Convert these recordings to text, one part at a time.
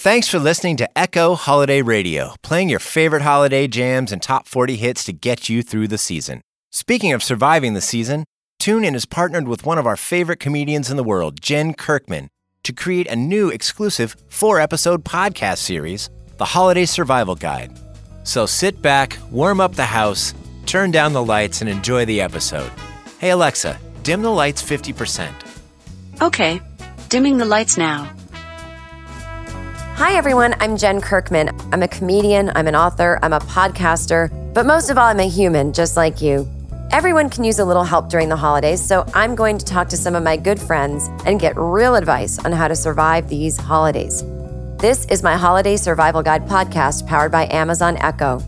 Thanks for listening to Echo Holiday Radio, playing your favorite holiday jams and top 40 hits to get you through the season. Speaking of surviving the season, TuneIn has partnered with one of our favorite comedians in the world, Jen Kirkman, to create a new exclusive four episode podcast series, The Holiday Survival Guide. So sit back, warm up the house, turn down the lights, and enjoy the episode. Hey, Alexa, dim the lights 50%. Okay, dimming the lights now. Hi, everyone. I'm Jen Kirkman. I'm a comedian, I'm an author, I'm a podcaster, but most of all, I'm a human, just like you. Everyone can use a little help during the holidays, so I'm going to talk to some of my good friends and get real advice on how to survive these holidays. This is my Holiday Survival Guide podcast powered by Amazon Echo.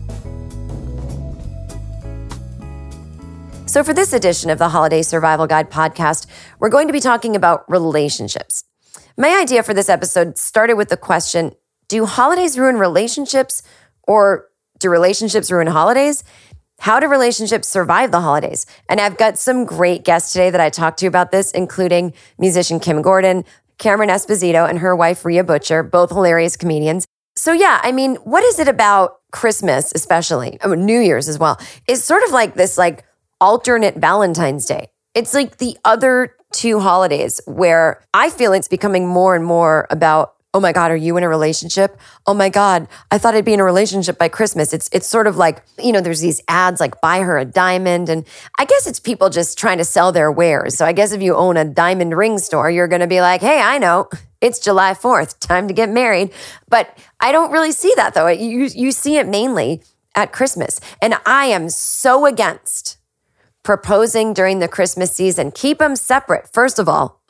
So, for this edition of the Holiday Survival Guide podcast, we're going to be talking about relationships. My idea for this episode started with the question Do holidays ruin relationships or do relationships ruin holidays? How do relationships survive the holidays? And I've got some great guests today that I talked to about this, including musician Kim Gordon, Cameron Esposito, and her wife, Rhea Butcher, both hilarious comedians. So, yeah, I mean, what is it about Christmas, especially, oh, New Year's as well? It's sort of like this, like, alternate Valentine's Day. It's like the other two holidays where I feel it's becoming more and more about, oh my God, are you in a relationship? Oh my God, I thought I'd be in a relationship by Christmas. It's it's sort of like, you know, there's these ads like buy her a diamond. And I guess it's people just trying to sell their wares. So I guess if you own a diamond ring store, you're gonna be like, hey, I know. It's July 4th, time to get married. But I don't really see that though. You you see it mainly at Christmas. And I am so against proposing during the Christmas season. Keep them separate. First of all,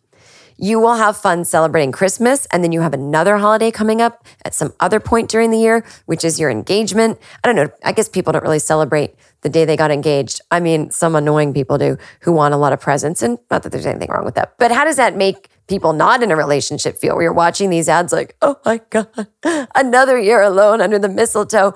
you will have fun celebrating Christmas, and then you have another holiday coming up at some other point during the year, which is your engagement. I don't know. I guess people don't really celebrate the day they got engaged. I mean, some annoying people do who want a lot of presents, and not that there's anything wrong with that. But how does that make people not in a relationship feel? Where you're watching these ads like, oh my God, another year alone under the mistletoe.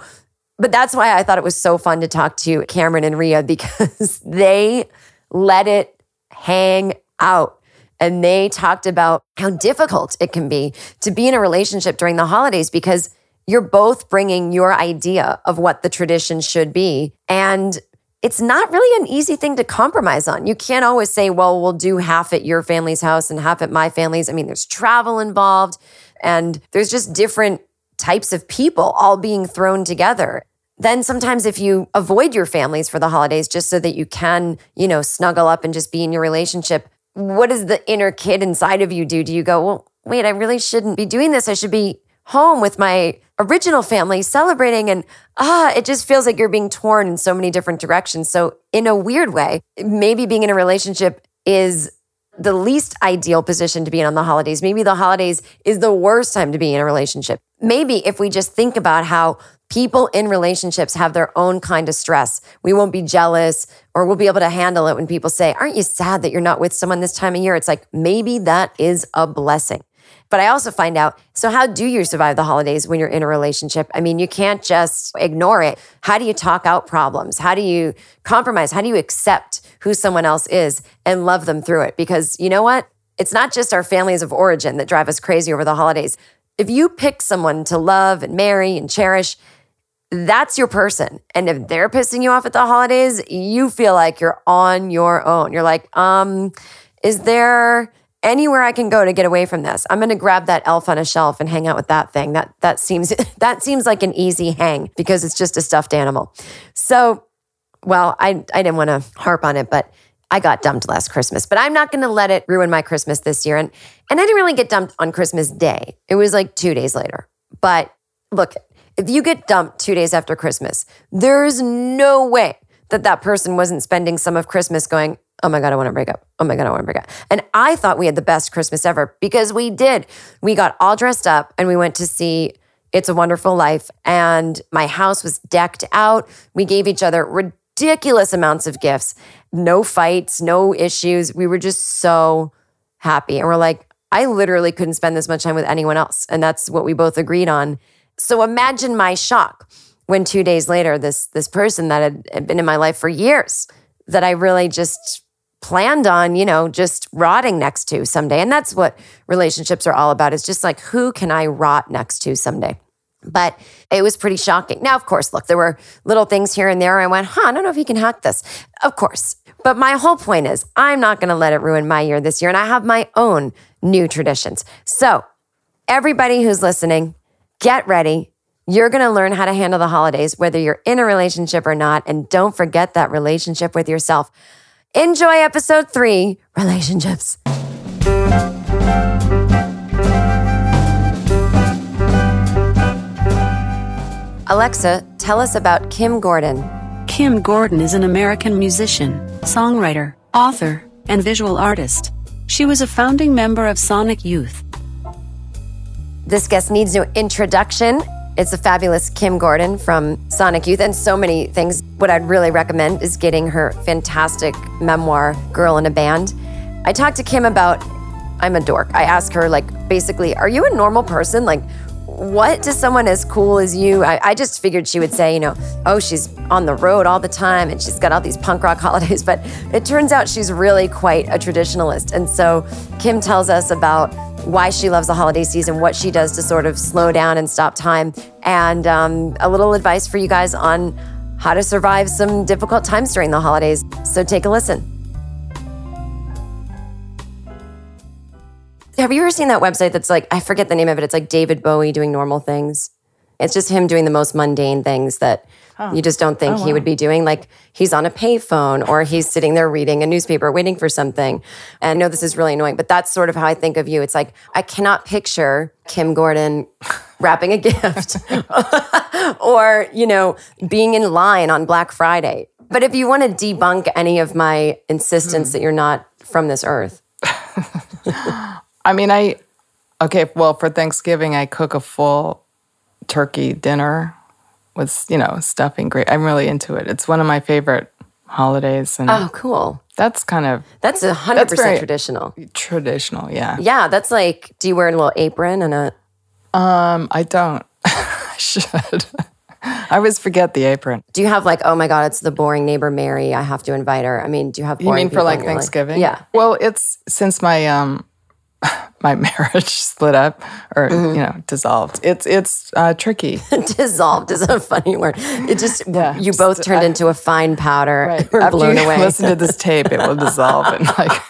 But that's why I thought it was so fun to talk to Cameron and Rhea because they let it hang out. And they talked about how difficult it can be to be in a relationship during the holidays because you're both bringing your idea of what the tradition should be. And it's not really an easy thing to compromise on. You can't always say, well, we'll do half at your family's house and half at my family's. I mean, there's travel involved and there's just different types of people all being thrown together. Then sometimes if you avoid your families for the holidays just so that you can, you know, snuggle up and just be in your relationship, what does the inner kid inside of you do? Do you go, well, wait, I really shouldn't be doing this. I should be home with my original family celebrating and ah it just feels like you're being torn in so many different directions so in a weird way maybe being in a relationship is the least ideal position to be in on the holidays. Maybe the holidays is the worst time to be in a relationship. Maybe if we just think about how people in relationships have their own kind of stress, we won't be jealous or we'll be able to handle it when people say, Aren't you sad that you're not with someone this time of year? It's like, maybe that is a blessing. But I also find out so, how do you survive the holidays when you're in a relationship? I mean, you can't just ignore it. How do you talk out problems? How do you compromise? How do you accept who someone else is and love them through it. Because you know what? It's not just our families of origin that drive us crazy over the holidays. If you pick someone to love and marry and cherish, that's your person. And if they're pissing you off at the holidays, you feel like you're on your own. You're like, um, is there anywhere I can go to get away from this? I'm going to grab that elf on a shelf and hang out with that thing. That that seems that seems like an easy hang because it's just a stuffed animal. So well, I, I didn't want to harp on it, but I got dumped last Christmas, but I'm not going to let it ruin my Christmas this year. And, and I didn't really get dumped on Christmas Day. It was like two days later. But look, if you get dumped two days after Christmas, there's no way that that person wasn't spending some of Christmas going, Oh my God, I want to break up. Oh my God, I want to break up. And I thought we had the best Christmas ever because we did. We got all dressed up and we went to see It's a Wonderful Life. And my house was decked out. We gave each other ridiculous amounts of gifts, no fights, no issues. We were just so happy. And we're like, I literally couldn't spend this much time with anyone else. And that's what we both agreed on. So imagine my shock when two days later, this, this person that had been in my life for years, that I really just planned on, you know, just rotting next to someday. And that's what relationships are all about. It's just like, who can I rot next to someday? But it was pretty shocking. Now, of course, look, there were little things here and there. I went, huh, I don't know if he can hack this. Of course. But my whole point is, I'm not going to let it ruin my year this year. And I have my own new traditions. So, everybody who's listening, get ready. You're going to learn how to handle the holidays, whether you're in a relationship or not. And don't forget that relationship with yourself. Enjoy episode three relationships. Alexa, tell us about Kim Gordon. Kim Gordon is an American musician, songwriter, author, and visual artist. She was a founding member of Sonic Youth. This guest needs no introduction. It's the fabulous Kim Gordon from Sonic Youth and so many things. What I'd really recommend is getting her fantastic memoir, Girl in a Band. I talked to Kim about I'm a dork. I asked her, like, basically, are you a normal person? Like, what to someone as cool as you? I, I, just figured she would say, you know, oh, she's on the road all the time and she's got all these punk rock holidays. But it turns out she's really quite a traditionalist. And so Kim tells us about why she loves the holiday season, what she does to sort of slow down and stop time, and um, a little advice for you guys on how to survive some difficult times during the holidays. So take a listen. Have you ever seen that website that's like, I forget the name of it, it's like David Bowie doing normal things? It's just him doing the most mundane things that huh. you just don't think oh, wow. he would be doing. Like he's on a payphone or he's sitting there reading a newspaper, waiting for something. And I know this is really annoying, but that's sort of how I think of you. It's like, I cannot picture Kim Gordon wrapping a gift or, you know, being in line on Black Friday. But if you want to debunk any of my insistence mm. that you're not from this earth. I mean, I, okay, well, for Thanksgiving, I cook a full turkey dinner with, you know, stuffing. Great. I'm really into it. It's one of my favorite holidays. And oh, cool. That's kind of that's a hundred percent traditional. Traditional, yeah. Yeah, that's like. Do you wear a little apron and a? Um, I don't. I should. I always forget the apron. Do you have like, oh my god, it's the boring neighbor Mary. I have to invite her. I mean, do you have? You mean for like Thanksgiving? Yeah. Well, it's since my um my marriage split up or mm-hmm. you know dissolved. It's it's uh, tricky. dissolved is a funny word. It just yeah, you both turned uh, into a fine powder. Right. After blown you away. listen to this tape, it will dissolve in like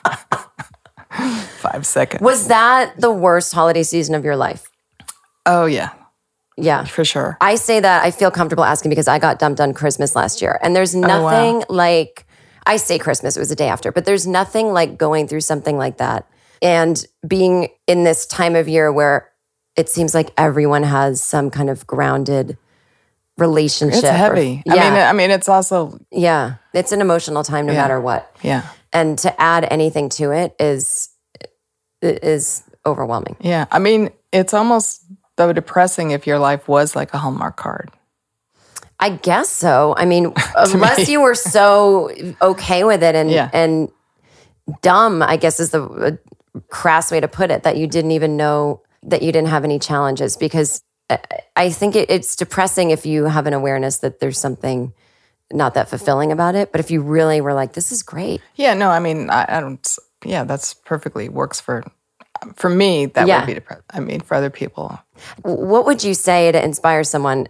five seconds. Was that the worst holiday season of your life? Oh yeah. Yeah. For sure. I say that I feel comfortable asking because I got dumped on Christmas last year. And there's nothing oh, wow. like I say Christmas, it was the day after, but there's nothing like going through something like that and being in this time of year where it seems like everyone has some kind of grounded relationship. It's heavy. Or, yeah. I mean, I mean, it's also yeah, it's an emotional time no yeah. matter what. Yeah, and to add anything to it is is overwhelming. Yeah, I mean, it's almost though depressing if your life was like a Hallmark card. I guess so. I mean, unless you were so okay with it and yeah. and dumb, I guess is the crass way to put it that you didn't even know that you didn't have any challenges because uh, I think it, it's depressing if you have an awareness that there's something not that fulfilling about it. But if you really were like, this is great. Yeah, no, I mean, I, I don't, yeah, that's perfectly works for, for me, that yeah. would be depressing. I mean, for other people. What would you say to inspire someone?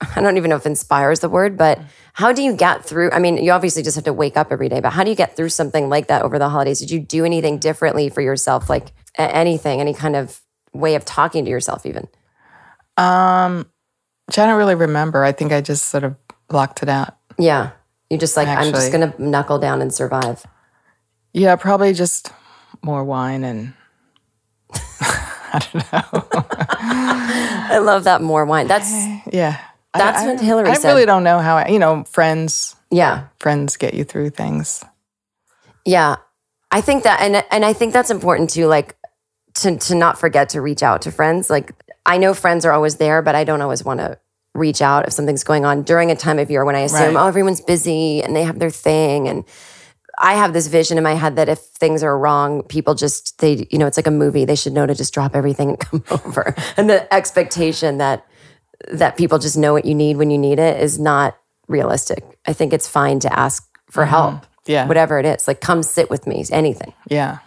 I don't even know if inspire is the word, but how do you get through? I mean, you obviously just have to wake up every day, but how do you get through something like that over the holidays? Did you do anything differently for yourself? Like anything, any kind of way of talking to yourself, even? Um, which I don't really remember. I think I just sort of blocked it out. Yeah. You just like, Actually, I'm just going to knuckle down and survive. Yeah, probably just more wine and I don't know. I love that more wine. That's yeah. That's I, what Hillary I, said. I really don't know how, I, you know, friends. Yeah. Friends get you through things. Yeah. I think that, and, and I think that's important too, like to, to not forget to reach out to friends. Like I know friends are always there, but I don't always want to reach out if something's going on during a time of year when I assume, right. oh, everyone's busy and they have their thing. And I have this vision in my head that if things are wrong, people just, they, you know, it's like a movie. They should know to just drop everything and come over. And the expectation that, that people just know what you need when you need it is not realistic. I think it's fine to ask for mm-hmm. help. Yeah. whatever it is. Like, come sit with me, anything. Yeah.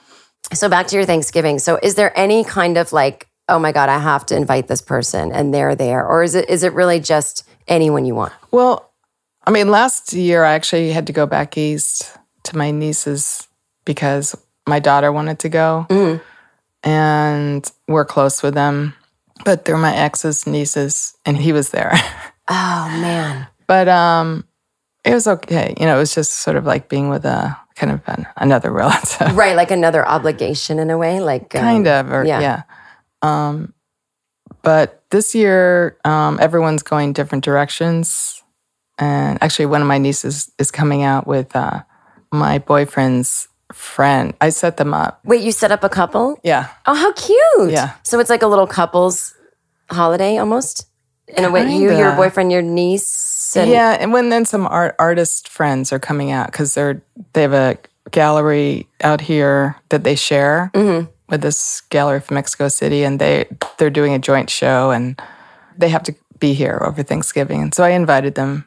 So back to your Thanksgiving. So is there any kind of like, oh my God, I have to invite this person and they're there? Or is it is it really just anyone you want? Well, I mean, last year I actually had to go back east to my nieces because my daughter wanted to go, and we're close with them. But they're my ex's nieces, and he was there. Oh man. but um, it was okay. You know, it was just sort of like being with a kind of an, another relative, Right, like another obligation in a way. Like um, kind of, or yeah. yeah. Um, but this year, um, everyone's going different directions. And actually, one of my nieces is coming out with uh, my boyfriend's friend. I set them up. Wait, you set up a couple? Yeah. Oh, how cute. Yeah. So it's like a little couples holiday almost? In a way, you, your boyfriend, your niece, and yeah. And when then some art artist friends are coming out because they're they have a gallery out here that they share with this gallery from Mexico City, and they they're doing a joint show, and they have to be here over Thanksgiving. And so I invited them,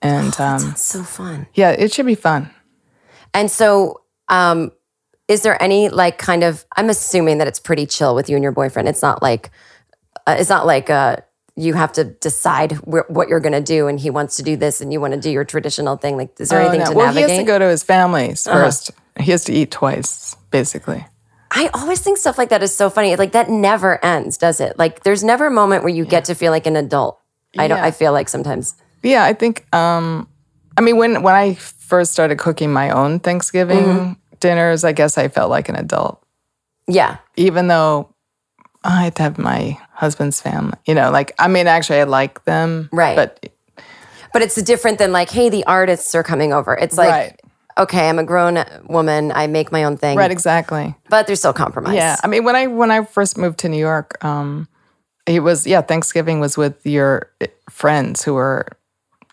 and um, so fun. yeah, it should be fun. And so, um, is there any like kind of? I'm assuming that it's pretty chill with you and your boyfriend. It's not like, uh, it's not like uh, you have to decide wh- what you're going to do, and he wants to do this, and you want to do your traditional thing. Like, is there Oh, anything no. to well, navigate? Uh-huh. he has to go to his family's 1st He has to eat twice, basically. I always think stuff like that is so funny. Like that never ends, does it? Like there's never a moment where you get to feel like an adult. I don't. I feel like sometimes. Yeah, I think. Um, I mean, when when I first started cooking my own Thanksgiving Mm-hmm. dinners, I guess I felt like an adult, Yeah. even though I had to have my husband's family. You know, like I mean, actually, I like them, Right. But But it's different than like, hey, the artists are coming over. It's like, right, okay, I'm a grown woman. I make my own thing. right, exactly. But there's still compromise. Yeah, I mean, when I when I first moved to New York, um, it was yeah, Thanksgiving was with your friends who were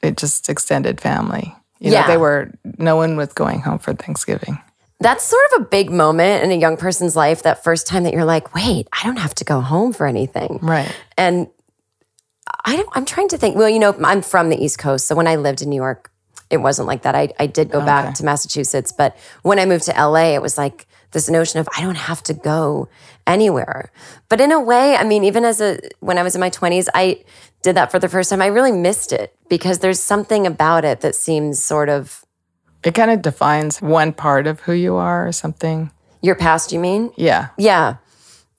it just extended family. You know, Yeah. they were no one was going home for Thanksgiving. That's sort of a big moment in a young person's life. That first time that you're like, wait, I don't have to go home for anything. Right. And I don't, I'm trying to think. Well, you know, I'm from the East Coast, so when I lived in New York, it wasn't like that. I, I did go back to Massachusetts, but when I moved to LA, it was like this notion of I don't have to go anywhere. But in a way, I mean, even as a when I was in my 20s, I did that for the first time. I really missed it because there's something about it that seems sort of It kind of defines one part of who you are or something. your past. You mean? Yeah. Yeah.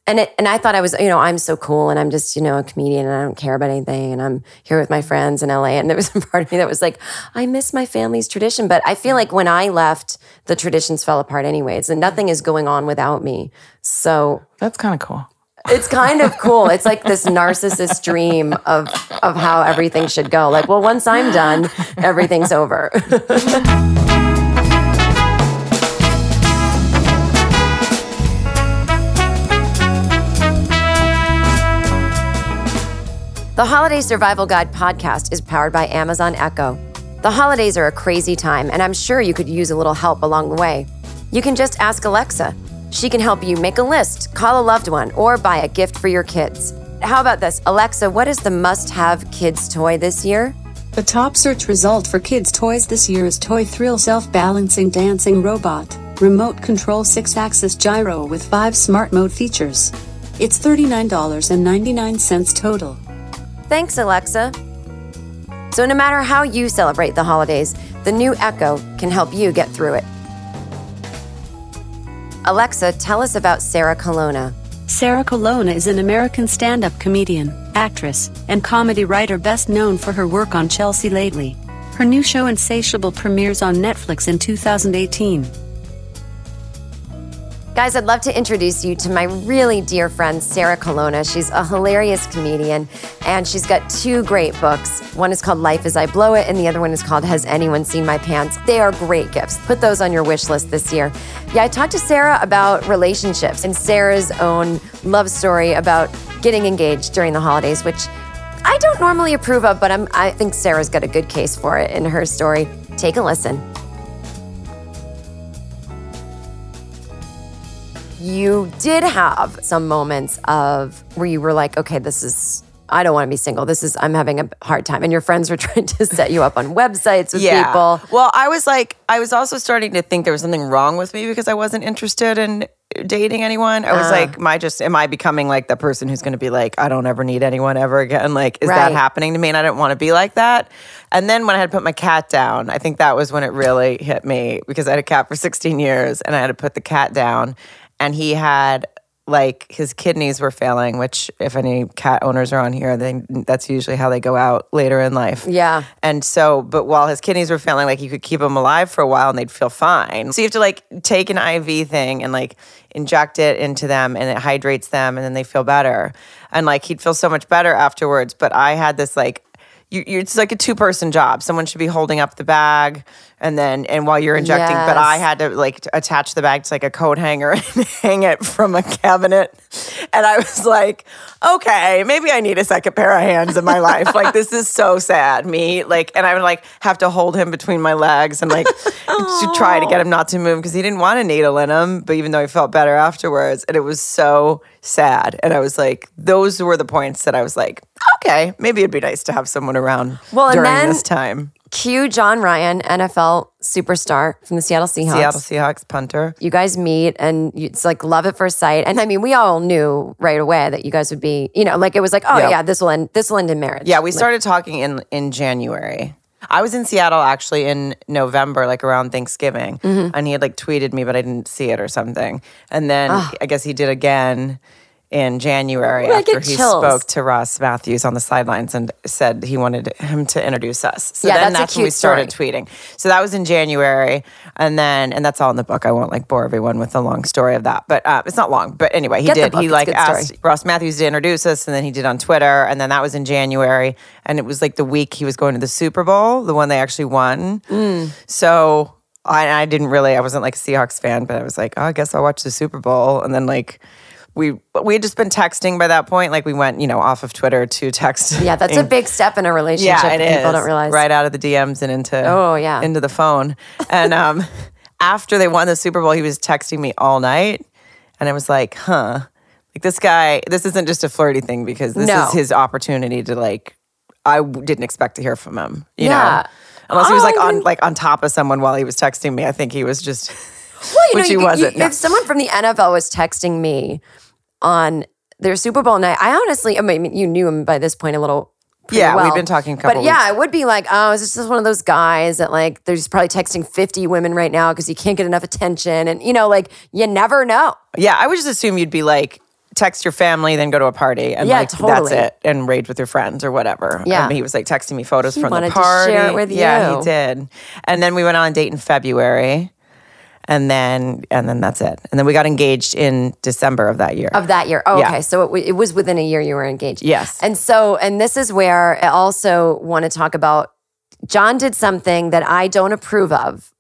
And it, and I thought I was, you know, I'm so cool and I'm just, you know, a comedian and I don't care about anything and I'm here with my friends in LA. And there was a part of me that was like, I miss my family's tradition. But I feel like when I left, the traditions fell apart anyways, and nothing is going on without me. So That's kind of cool. It's kind of cool. It's like this narcissist dream of of how everything should go. Like, well, once I'm done, everything's over. The Holiday Survival Guide podcast is powered by Amazon Echo. The holidays are a crazy time, and I'm sure you could use a little help along the way. You can just ask Alexa. She can help you make a list, call a loved one, or buy a gift for your kids. How about this? Alexa, what is the must have kids' toy this year? The top search result for kids' toys this year is Toy Thrill Self Balancing Dancing Robot, Remote Control 6 Axis Gyro with 5 Smart Mode features. It's $39.99 total. Thanks, Alexa. So, no matter how you celebrate the holidays, the new Echo can help you get through it. Alexa, tell us about Sarah Colonna. Sarah Colonna is an American stand up comedian, actress, and comedy writer best known for her work on Chelsea Lately. Her new show Insatiable premieres on Netflix in 2018. Guys, I'd love to introduce you to my really dear friend, Sarah Colonna. She's a hilarious comedian, and she's got two great books. One is called Life as I Blow It, and the other one is called Has Anyone Seen My Pants? They are great gifts. Put those on your wish list this year. Yeah, I talked to Sarah about relationships and Sarah's own love story about getting engaged during the holidays, which I don't normally approve of, but I'm, I think Sarah's got a good case for it in her story. Take a listen. You did have some moments of where you were like, okay, this is I don't want to be single. This is I'm having a hard time. And your friends were trying to set you up on websites with people. Well, I was like, I was also starting to think there was something wrong with me because I wasn't interested in dating anyone. I was Ah. like, am I just am I becoming like the person who's going to be like, I don't ever need anyone ever again? Like, is Right. that happening to me? And I didn't want to be like that. And then when I had to put my cat down, I think that was when it really hit me because I had a cat for 16 years and I had to put the cat down, and he had like his kidneys were failing which if any cat owners are on here then that's usually how they go out later in life Yeah. and so, but while his kidneys were failing, like you could keep him alive for a while and they'd feel fine. So you have to like take an IV thing and like inject it into them and it hydrates them and then they feel better. And like he'd feel so much better afterwards. But I had this like, you, you, it's like a two person job. Someone should be holding up the bag and then, and while you're injecting, but I had to like attach the bag to like a coat hanger and hang it from a cabinet. And I was like, okay, maybe I need a second pair of hands in my life. Like this is so sad. Me like, and I would like have to hold him between my legs and like to try to get him not to move because he didn't want a needle in him. But even though he felt better afterwards, and it was so sad. And I was like, those were the points that I was like, okay, maybe it'd be nice to have someone around Well, during then- this time. Cue Jon Ryan, NFL superstar from the Seattle Seahawks. Seattle Seahawks punter. you guys meet and you, it's like love at first sight. And I mean, we all knew right away that you guys would be, you know, like it was like, oh Yeah. yeah, this will end. This will end in marriage. Yeah, we started talking in in January. I was in Seattle actually in November, like around Thanksgiving, Mm-hmm. and he had like tweeted me, but I didn't see it or something. And then Ah. I guess he did again in January I after he chills. spoke to Ross Mathews on the sidelines and said he wanted him to introduce us. So Yeah, then that's that's, when we started tweeting. So that was in January, and then and that's all in the book. I won't like bore everyone with the long story of that, but uh, it's not long. But anyway, he Get did. He It's like good story. asked Ross Mathews to introduce us, and then he did on Twitter, and then that was in January, and it was like the week he was going to the Super Bowl, the one they actually won. Mm. So I, I didn't really, I wasn't like a Seahawks fan, but I was like, oh, I guess I'll watch the Super Bowl, and then like. We we had just been texting by that point. Like we went, you know, off of Twitter to text. Yeah, that's a big step in a relationship. yeah, it People is. don't realize. right out of the DMs and into Oh, yeah. into the phone. And um, after they won the Super Bowl, he was texting me all night, and I was like, huh, like this guy. This isn't just a flirty thing because this No. is his opportunity to like. I didn't expect to hear from him. You Yeah. know, unless he was Oh, like on like on top of someone while he was texting me. I think he was just. Well, you which know, he you- wasn't, you-. If someone from the NFL was texting me on their Super Bowl night, I honestly, I mean, you knew him by this point a little. Yeah, we've been talking a But couple yeah, weeks. I would be like, oh, is this just one of those guys that like they're just probably texting fifty women right now because he can't get enough attention, and you know, like you never know. Yeah, I would just assume you'd be like text your family, then go to a party, and Yeah, like totally. that's it, and rage with your friends or whatever. Um, yeah. I mean, he was like texting me photos He from the party. share it with Yeah, you. he did. And then we went on a date in February, and then and then that's it. And then we got engaged in December of that year. of that year. Oh, Yeah. okay. So it, it was within a year you were engaged. Yes. And so, and this is where I also want to talk about Jon did something that I don't approve of,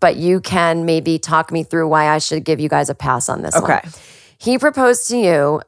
but you can maybe talk me through why I should give you guys a pass on this one. Okay. He proposed to you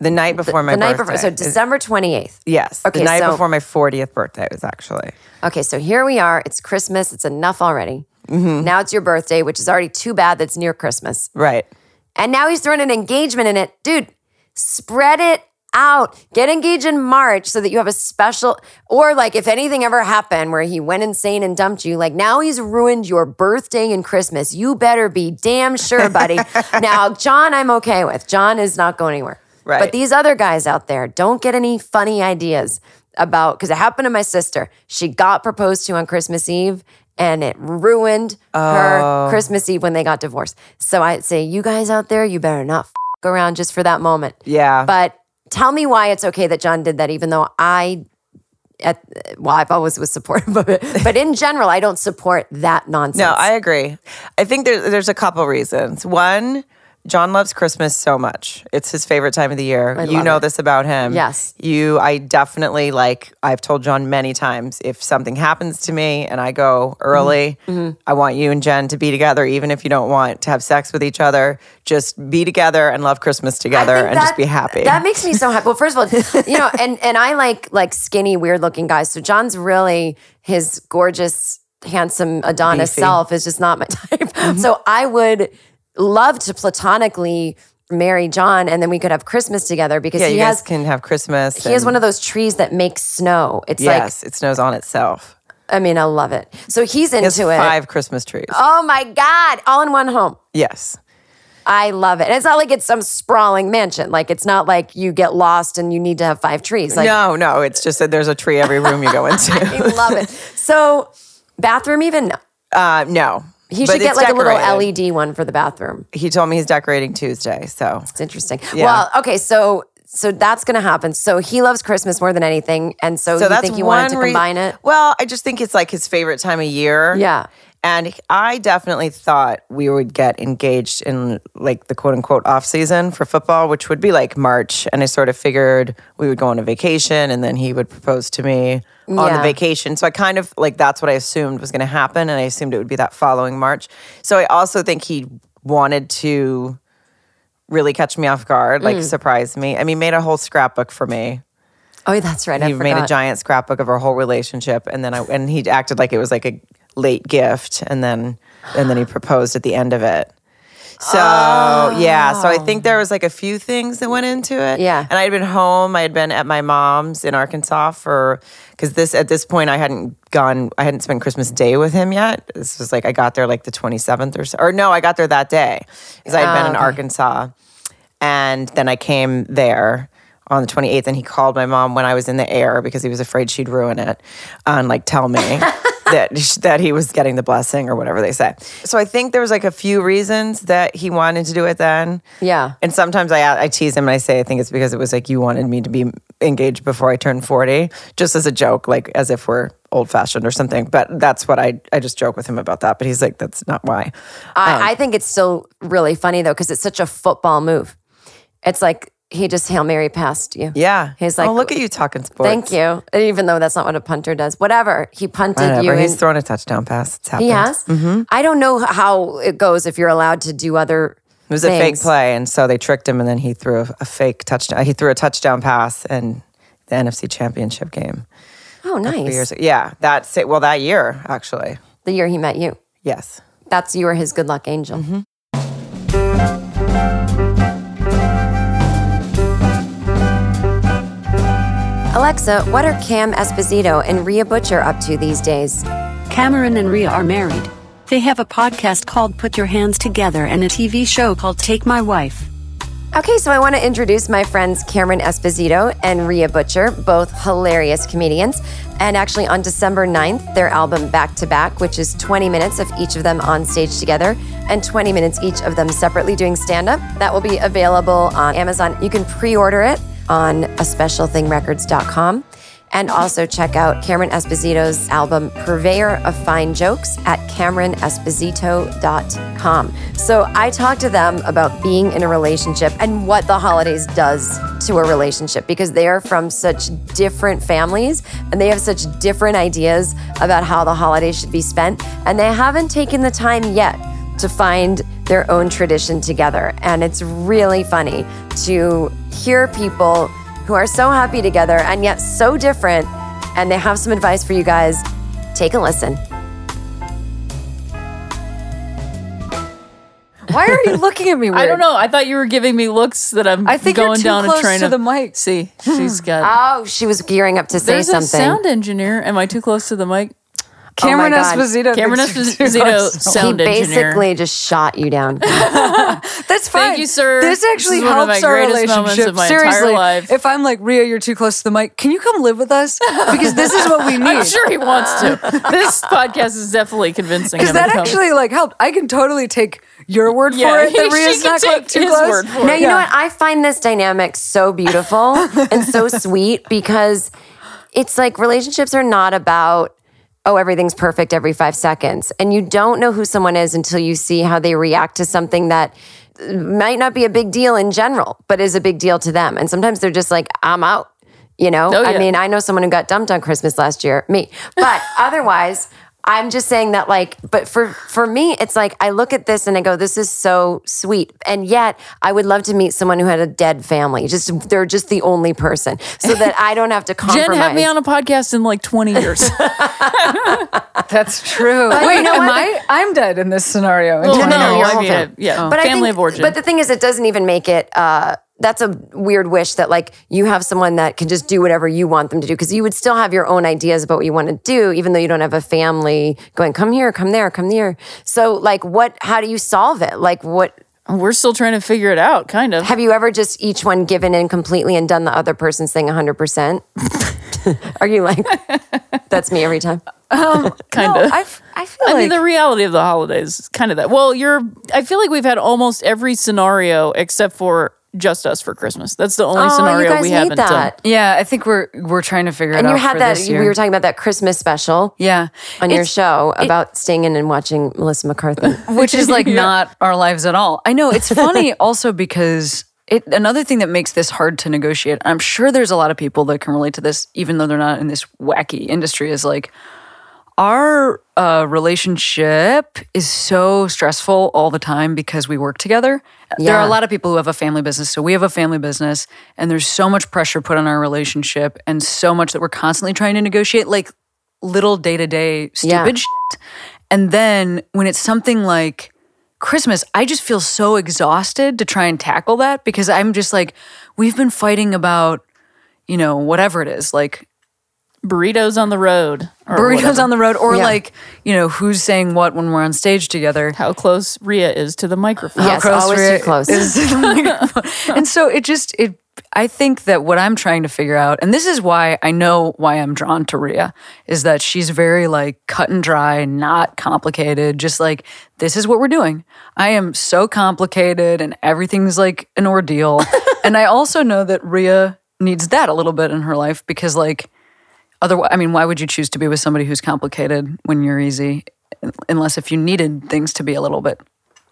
the night before my the night birthday. before, so December 28th. yes. Okay, the night so- before my 40th birthday was actually. Okay, so here we are. It's Christmas. It's enough already. Mm-hmm. Now it's your birthday, which is already too bad that's near Christmas. Right. And now he's throwing an engagement in it. Dude, spread it out. Get engaged in March so that you have a special, or like if anything ever happened where he went insane and dumped you, like now he's ruined your birthday and Christmas. You better be damn sure, buddy. now, Jon, I'm okay with. Jon is not going anywhere. Right. But these other guys out there, don't get any funny ideas about, because it happened to my sister. She got proposed to on Christmas Eve and it ruined her oh. Christmas Eve when they got divorced. So I'd say, you guys out there, you better not f- around just for that moment. Yeah. But tell me why it's okay that Jon did that, even though I, at, well, I've always was supportive of it. But in general, I don't support that nonsense. No, I agree. I think there, there's a couple reasons. One, Jon loves Christmas so much. It's his favorite time of the year. you know it. this about him. Yes. You, I definitely like, I've told Jon many times if something happens to me and I go early, Mm-hmm. I want you and Jen to be together, even if you don't want to have sex with each other. Just be together and love Christmas together and that- just be happy. That makes me so happy. Well, first of all, you know, and and I like like skinny, weird looking guys. So Jon's really his gorgeous, handsome Adonis Beefy. self is just not my type. Mm-hmm. So I would love to platonically marry Jon and then we could have Christmas together because Yeah, he you has guys can have Christmas. he has one of those trees that makes snow. It's like, Yes, it snows on itself. I mean, I love it. So he's He has into it. five Christmas trees. Oh my God. All in one home. Yes. I love it. And it's not like it's some sprawling mansion. Like it's not like you get lost and you need to have five trees. Like no, no, it's just that there's a tree every room you go I into. love it. So bathroom even no. uh, no. He But should get like a little. LED one for the bathroom. He told me he's decorating Tuesday, so It's interesting. Yeah. Well, okay, so so that's gonna happen. So he loves Christmas more than anything, and so, so you think you wanted to combine it? Well, I just think it's like his favorite time of year. Yeah. And I definitely thought we would get engaged in like the quote unquote off season for football, which would be like March. And I sort of figured we would go on a vacation and then he would propose to me on Yeah. the vacation. So I kind of like that's what I assumed was going to happen. And I assumed it would be that following March. So I also think he wanted to really catch me off guard, Mm. like surprise me. I mean, made a whole scrapbook for me. Oh, that's right. I He made a giant scrapbook of our whole relationship, and then I and he acted like it was like a late gift, and then and then he proposed at the end of it. So oh. yeah, so I think there was like a few things that went into it. Yeah. and I had been home. I had been at my mom's in Arkansas for because this at this point I hadn't gone. I hadn't spent Christmas Day with him yet. This was like I got there like the twenty seventh or so, or no, I got there that day because I had been in oh, Arkansas, and then I came there on the 28th and he called my mom when I was in the air because he was afraid she'd ruin it and like tell me that that he was getting the blessing or whatever they say. So I think there was like a few reasons that he wanted to do it then. Yeah. And sometimes I I tease him and I say I think it's because it was like you wanted me to be engaged before I turned 40 just as a joke like as if we're old fashioned or something. But that's what I I just joke with him about that, but he's like that's not why. I, um, I think it's still really funny though because it's such a football move. It's like he just hail mary past you. Yeah. He's like, "Oh, look at you talking sports." Thank you. Even though that's not what a punter does. Whatever. He punted Whatever. you. He's thrown a touchdown pass. It's happened. he has. Mm-hmm. I don't know how it goes if you're allowed to do other. It was a fake play, and so they tricked him, and then he threw a, a fake touchdown. He threw a touchdown pass in the NFC Championship game. Oh, nice. Yeah, that's it. Well, that year actually, The year he met you. yes. That's you were his good luck angel. Mm-hmm. Alexa, what are Cam Esposito and Rhea Butcher up to these days? Cameron and Rhea are married. They have a podcast called Put Your Hands Together and a TV show called Take My Wife. Okay, so I want to introduce my friends Cameron Esposito and Rhea Butcher, both hilarious comedians. And actually, on December 9th, their album Back to Back, which is 20 minutes of each of them on stage together and 20 minutes each of them separately doing stand up, that will be available on Amazon. You can pre order it on a specialthingrecords.com. And also check out Cameron Esposito's album Purveyor of Fine Jokes at CameronEsposito.com. So I talked to them about being in a relationship and what the holidays does to a relationship because they are from such different families and they have such different ideas about how the holidays should be spent. And they haven't taken the time yet to find their own tradition together. And it's really funny to hear people who are so happy together and yet so different. And they have some advice for you guys. Take a listen. Why are you looking at me weird? I don't know. I thought you were giving me looks that I'm I think going you're too down close and trying to the mic. See, she's got. Oh, she was gearing up to say There's a sound engineer. Am I too close to the mic? Cameron Oh God. Esposito. Cameron thinks you're too Esposito, close. he sound engineer. basically just shot you down. That's fine. Thank you, sir. This actually This is one of helps our relationship. of my Seriously, life. if I'm like Rhea, you're too close to the mic. Can you come live with us? Because this is what we need. I'm sure he wants to. this podcast is definitely convincing Because that actually like helped. I can totally take your word Yeah, for it. he- That she Rhea's not take too his close. word for Now, it. you know what? I find this dynamic so beautiful and so sweet because it's like relationships are not about, oh, everything's perfect every five seconds. And you don't know who someone is until you see how they react to something that might not be a big deal in general, but is a big deal to them. And sometimes they're just like, I'm out. You know, Oh, I mean, I know someone who got dumped on Christmas last year, me. But otherwise, I'm just saying that, like, but for for me, it's like I look at this and I go, "This is so sweet," and yet I would love to meet someone who had a dead family. Just they're just the only person, so that I don't have to compromise. Jen had me on a podcast in like 20 years. That's true. Wait, you know am? I? I'm dead in this scenario. Well, no, no, you're I mean, yeah, But I family think- of origin. But the thing is, it doesn't even make it. Uh, that's a weird wish that like you have someone that can just do whatever you want them to do because you would still have your own ideas about what you want to do even though you don't have a family going come here come there come there so like what how do you solve it like what We're still trying to figure it out, kind of. have you ever just each one given in completely and done the other person's thing 100% are you like that's me every time kind um, No, of. I, f- I feel I like mean, the reality of the holidays is kind of that. Well, you're. I feel like we've had almost every scenario except for just us for Christmas. That's the only oh you scenario guys we need haven't that done. yeah, I think we're we're trying to figure it and you had for that this we were talking about that christmas special yeah on your It's- show about staying in and watching melissa mccarthy which is like not our lives at all. I know it's funny also because it another thing that makes this hard to negotiate. I'm sure there's a lot of people that can relate to this, even though they're not in this wacky industry. Is like our uh, relationship is so stressful all the time because we work together. Yeah. There are a lot of people who have a family business. So we have a family business, and there's so much pressure put on our relationship, and so much that we're constantly trying to negotiate, like little day to day Yeah. stupid shit. And then when it's something like Christmas, I just feel so exhausted to try and tackle that because I'm just like, we've been fighting about, you know, whatever it is, like Burritos on the road. or burritos whatever. on the road, or Yeah. like, you know, who's saying what when we're on stage together. How close Rhea is to the microphone. Yes, close always Rhea too close. is to the microphone. and so it just it I think that what I'm trying to figure out, and this is why I know why I'm drawn to Rhea, is that she's very like cut and dry, not complicated, just like this is what we're doing. I am so complicated and everything's like an ordeal. and I also know that Rhea needs that a little bit in her life because like otherwise I mean, why would you choose to be with somebody who's complicated when you're easy? Unless if you needed things to be a little bit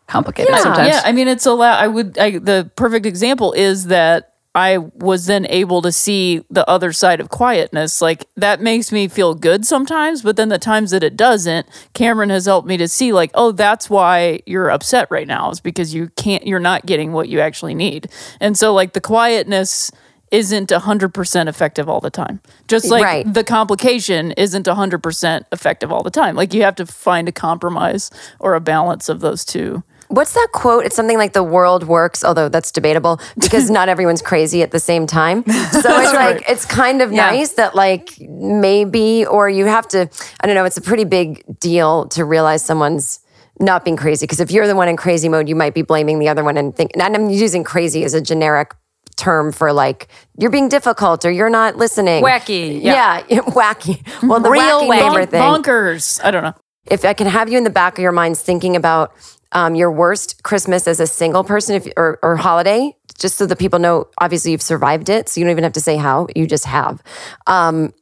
complicated sometimes. Yeah, I mean, it's a lot. I would. I, the perfect example is that I was then able to see the other side of quietness. Like that makes me feel good sometimes, but then the times that it doesn't, Cameron has helped me to see like, oh, that's why you're upset right now is because you can't. You're not getting what you actually need, and so like the quietness isn't 100% effective all the time. Just like Right. the complication isn't 100% effective all the time. Like you have to find a compromise or a balance of those two. What's that quote? It's something like the world works, although that's debatable because not everyone's crazy at the same time. So it's like it's kind of Yeah. nice that like maybe or you have to I don't know, it's a pretty big deal to realize someone's not being crazy because if you're the one in crazy mode, you might be blaming the other one and think and I'm using crazy as a generic term for like you're being difficult or you're not listening. Wacky, Yeah, wacky. Well, the Real wacky wacky. neighbor thing Bonkers. I don't know. if I can have you in the back of your minds thinking about um, your worst Christmas as a single person if, or, or holiday, just so that people know, obviously you've survived it. So you don't even have to say how, you just have. Um,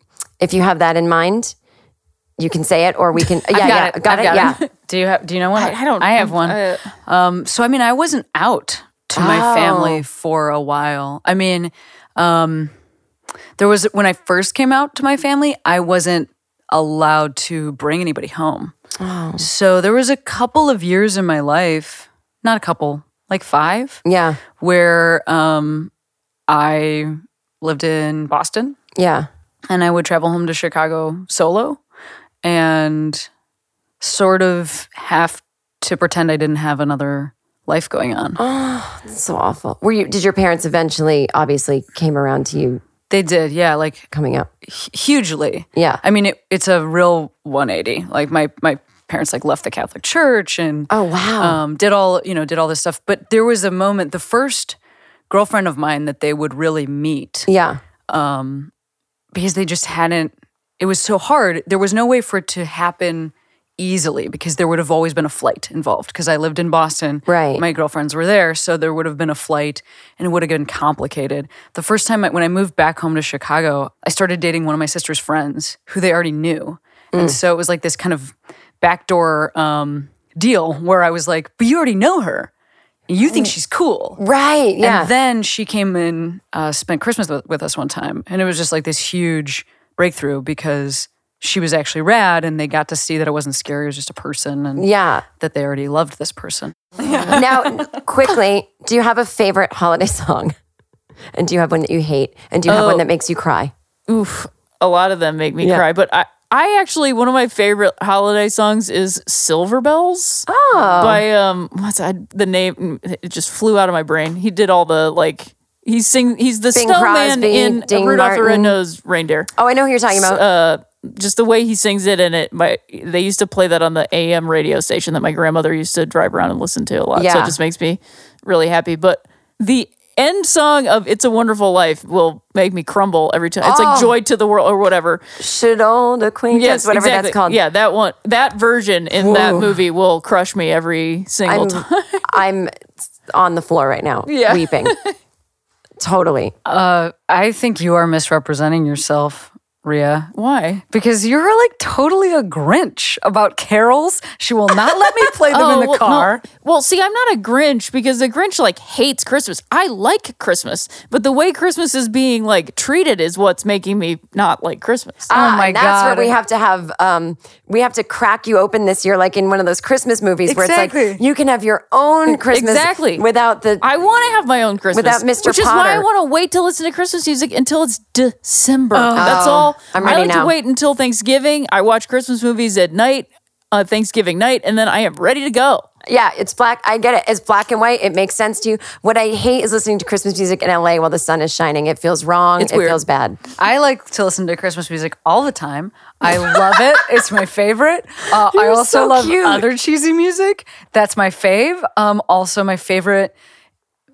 if you have that in mind, you can say it or we can. Yeah, got yeah, it. got I've it. got yeah. it. Do you have? Do you know one? I don't. I have one. uh, um, so I mean, I wasn't out to my Oh. family for a while. I mean, um, there was when I first came out to my family, I wasn't allowed to bring anybody home. Oh. So there was a couple of years in my life, not a couple, like five, Yeah. where um, I lived in Boston Yeah. and I would travel home to Chicago solo and sort of have to pretend I didn't have another life going on. Oh, It's so awful. Were you, did your parents eventually, obviously, came around to you They did, yeah, like coming up? hu- hugely. Yeah. I mean, it, it's a real 180. Like my my parents like left the Catholic Church and Oh, wow. um, did all you know did all this stuff. But there was a moment. The first girlfriend of mine that they would really meet yeah. Um, because they just hadn't it was so hard there was no way for it to happen easily because there would have always been a flight involved because i lived in boston Right. my girlfriends were there so there would have been a flight and it would have been complicated the first time I, when i moved back home to chicago i started dating one of my sister's friends who they already knew and so it was like this kind of backdoor um, deal where i was like but you already know her you think she's cool Right. Yeah. and then she came in, uh, spent Christmas with, with us one time, and it was just like this huge breakthrough because she was actually rad and they got to see that it wasn't scary, it was just a person and Yeah. that they already loved this person. Now, quickly, do you have a favorite holiday song? And do you have one that you hate? And do you have one Oh. that makes you cry? Oof, a lot of them make me Yeah. cry. But I, I actually one of my favorite holiday songs is "Silver Bells" Oh. by um, what's I, the name? It just flew out of my brain. He did all the like. He's sing. He's the Bing snowman Crosby, in Ding Rudolph the Red-Nosed Reindeer. Oh, I know who you're talking about. Uh, just the way he sings it, and it. My they used to play that on the AM radio station that my grandmother used to drive around and listen to a lot. Yeah. So it just makes me really happy. But the end song of "It's a Wonderful Life" will make me crumble every time. It's like Oh. "Joy to the World" or whatever. Should old acquaintance, Yes, whatever exactly. that's called. Yeah, that one, that version in that movie will crush me every single I'm, time. I'm on the floor right now, Yeah. weeping. totally. Uh, I think you are misrepresenting yourself, Rhea. Why? Because you're like totally a Grinch about carols. She will not let me play them in the Oh, well, no. car. Well, see, I'm not a Grinch because the Grinch like hates Christmas. I like Christmas, but the way Christmas is being like treated is what's making me not like Christmas. Oh Ah, my and that's God. where we have to have um we have to crack you open this year like in one of those Christmas movies where it's like you can have your own Christmas Exactly. without the I want to have my own Christmas Without Mr. which is why I want to wait to listen to Christmas music until it's December. That's all. I'm I ready like now. to wait until Thanksgiving. I watch Christmas movies at night, uh, Thanksgiving night, and then I am ready to go. Yeah, it's black. I get it. It's black and white. It makes sense to you. What I hate is listening to Christmas music in LA while the sun is shining. It feels wrong. It's it weird. feels bad. I like to listen to Christmas music all the time. I love it. It's my favorite. Uh, I also so love cute. other cheesy music. That's my fave. Um, also, my favorite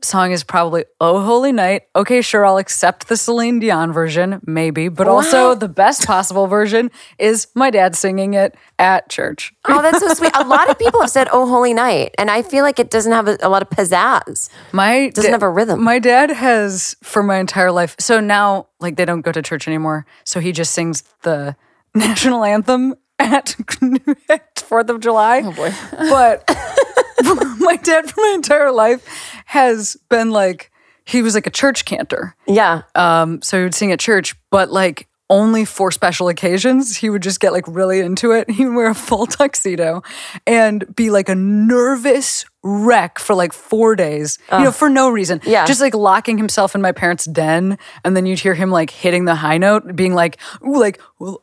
song is probably "Oh Holy Night." Okay, sure, I'll accept the Celine Dion version, maybe, but also the best possible version is my dad singing it at church. Oh, that's so sweet. A lot of people have said "Oh Holy Night," and I feel like it doesn't have a, a lot of pizzazz. My it Doesn't have a rhythm. My dad has for my entire life. So now, like, they don't go to church anymore. So he just sings the national anthem at Fourth of July. Oh boy. But my dad for my entire life has been like he was like a church cantor. Yeah. Um, so he would sing at church, but like only for special occasions. He would just get like really into it. He'd wear a full tuxedo and be like a nervous wreck for like four days, you know, for no reason. Yeah. Just like locking himself in my parents' den. And then you'd hear him like hitting the high note, being like, ooh, like, well,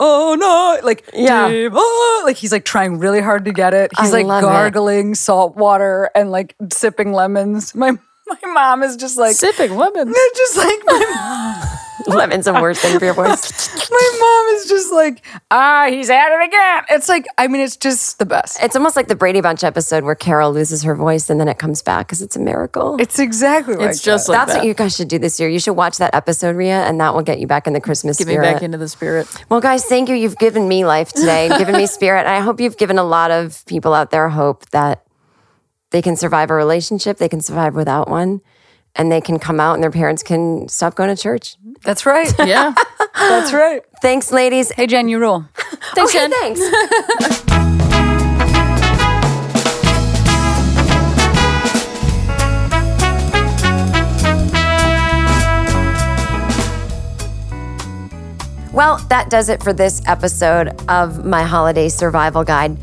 oh no, like, Yeah. "Dim, oh," like he's like trying really hard to get it. He's I like love it. gargling salt water and like sipping lemons. My my mom is just like Sipping lemons. just like my Lemon's a worse thing for your voice. my mom is just like, ah, he's at it again. It's like, I mean, it's just the best. It's almost like the Brady Bunch episode where Carol loses her voice and then it comes back because it's a miracle. It's exactly like It's just that. like That's that. what you guys should do this year. You should watch that episode, Rhea, and that will get you back in the Christmas Get me spirit. back into the spirit. Well, guys, thank you. You've given me life today, given me spirit. And I hope you've given a lot of people out there hope that they can survive a relationship, they can survive without one, and they can come out and their parents can stop going to church. That's right. Yeah. That's right. Thanks, ladies. Hey, Jen, you rule. Thanks, Okay, Jen. thanks. Well, that does it for this episode of my holiday survival guide.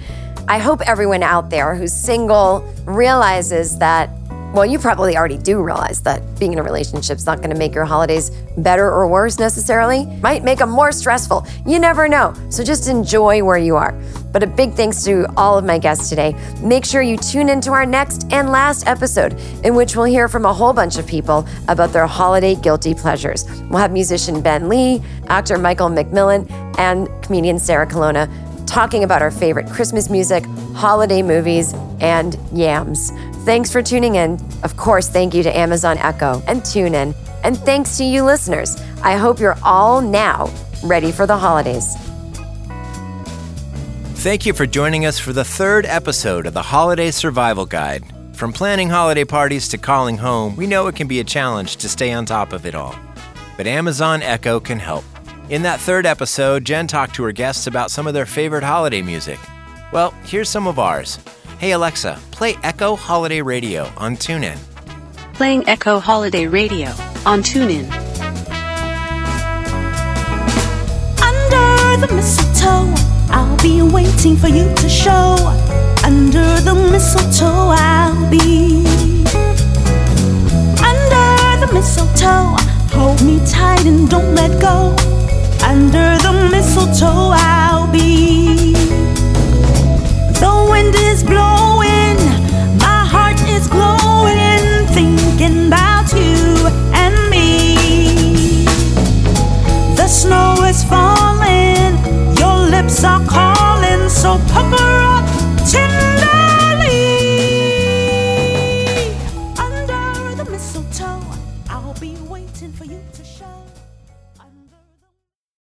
I hope everyone out there who's single realizes that, well, you probably already do realize that being in a relationship is not going to make your holidays better or worse necessarily. Might make them more stressful. You never know. So just enjoy where you are. But a big thanks to all of my guests today. Make sure you tune into our next and last episode, in which we'll hear from a whole bunch of people about their holiday guilty pleasures. We'll have musician Ben Lee, actor Michael McMillian, and comedian Sarah Colonna talking about our favorite Christmas music, holiday movies, and yams. Thanks for tuning in. Of course, thank you to Amazon Echo and TuneIn. And thanks to you listeners. I hope you're all now ready for the holidays. Thank you for joining us for the third episode of the Holiday Survival Guide. From planning holiday parties to calling home, we know it can be a challenge to stay on top of it all. But Amazon Echo can help. In that third episode, Jen talked to her guests about some of their favorite holiday music. Well, here's some of ours. Hey Alexa, play Echo Holiday Radio on TuneIn. Playing Echo Holiday Radio on TuneIn. Under the mistletoe, I'll be waiting for you to show. Under the mistletoe, I'll be. Under the mistletoe, hold me tight and don't let go. Under the mistletoe, I'll wind is blowing, my heart is glowing, thinking about you and me. The snow is falling, your lips are calling, so pucker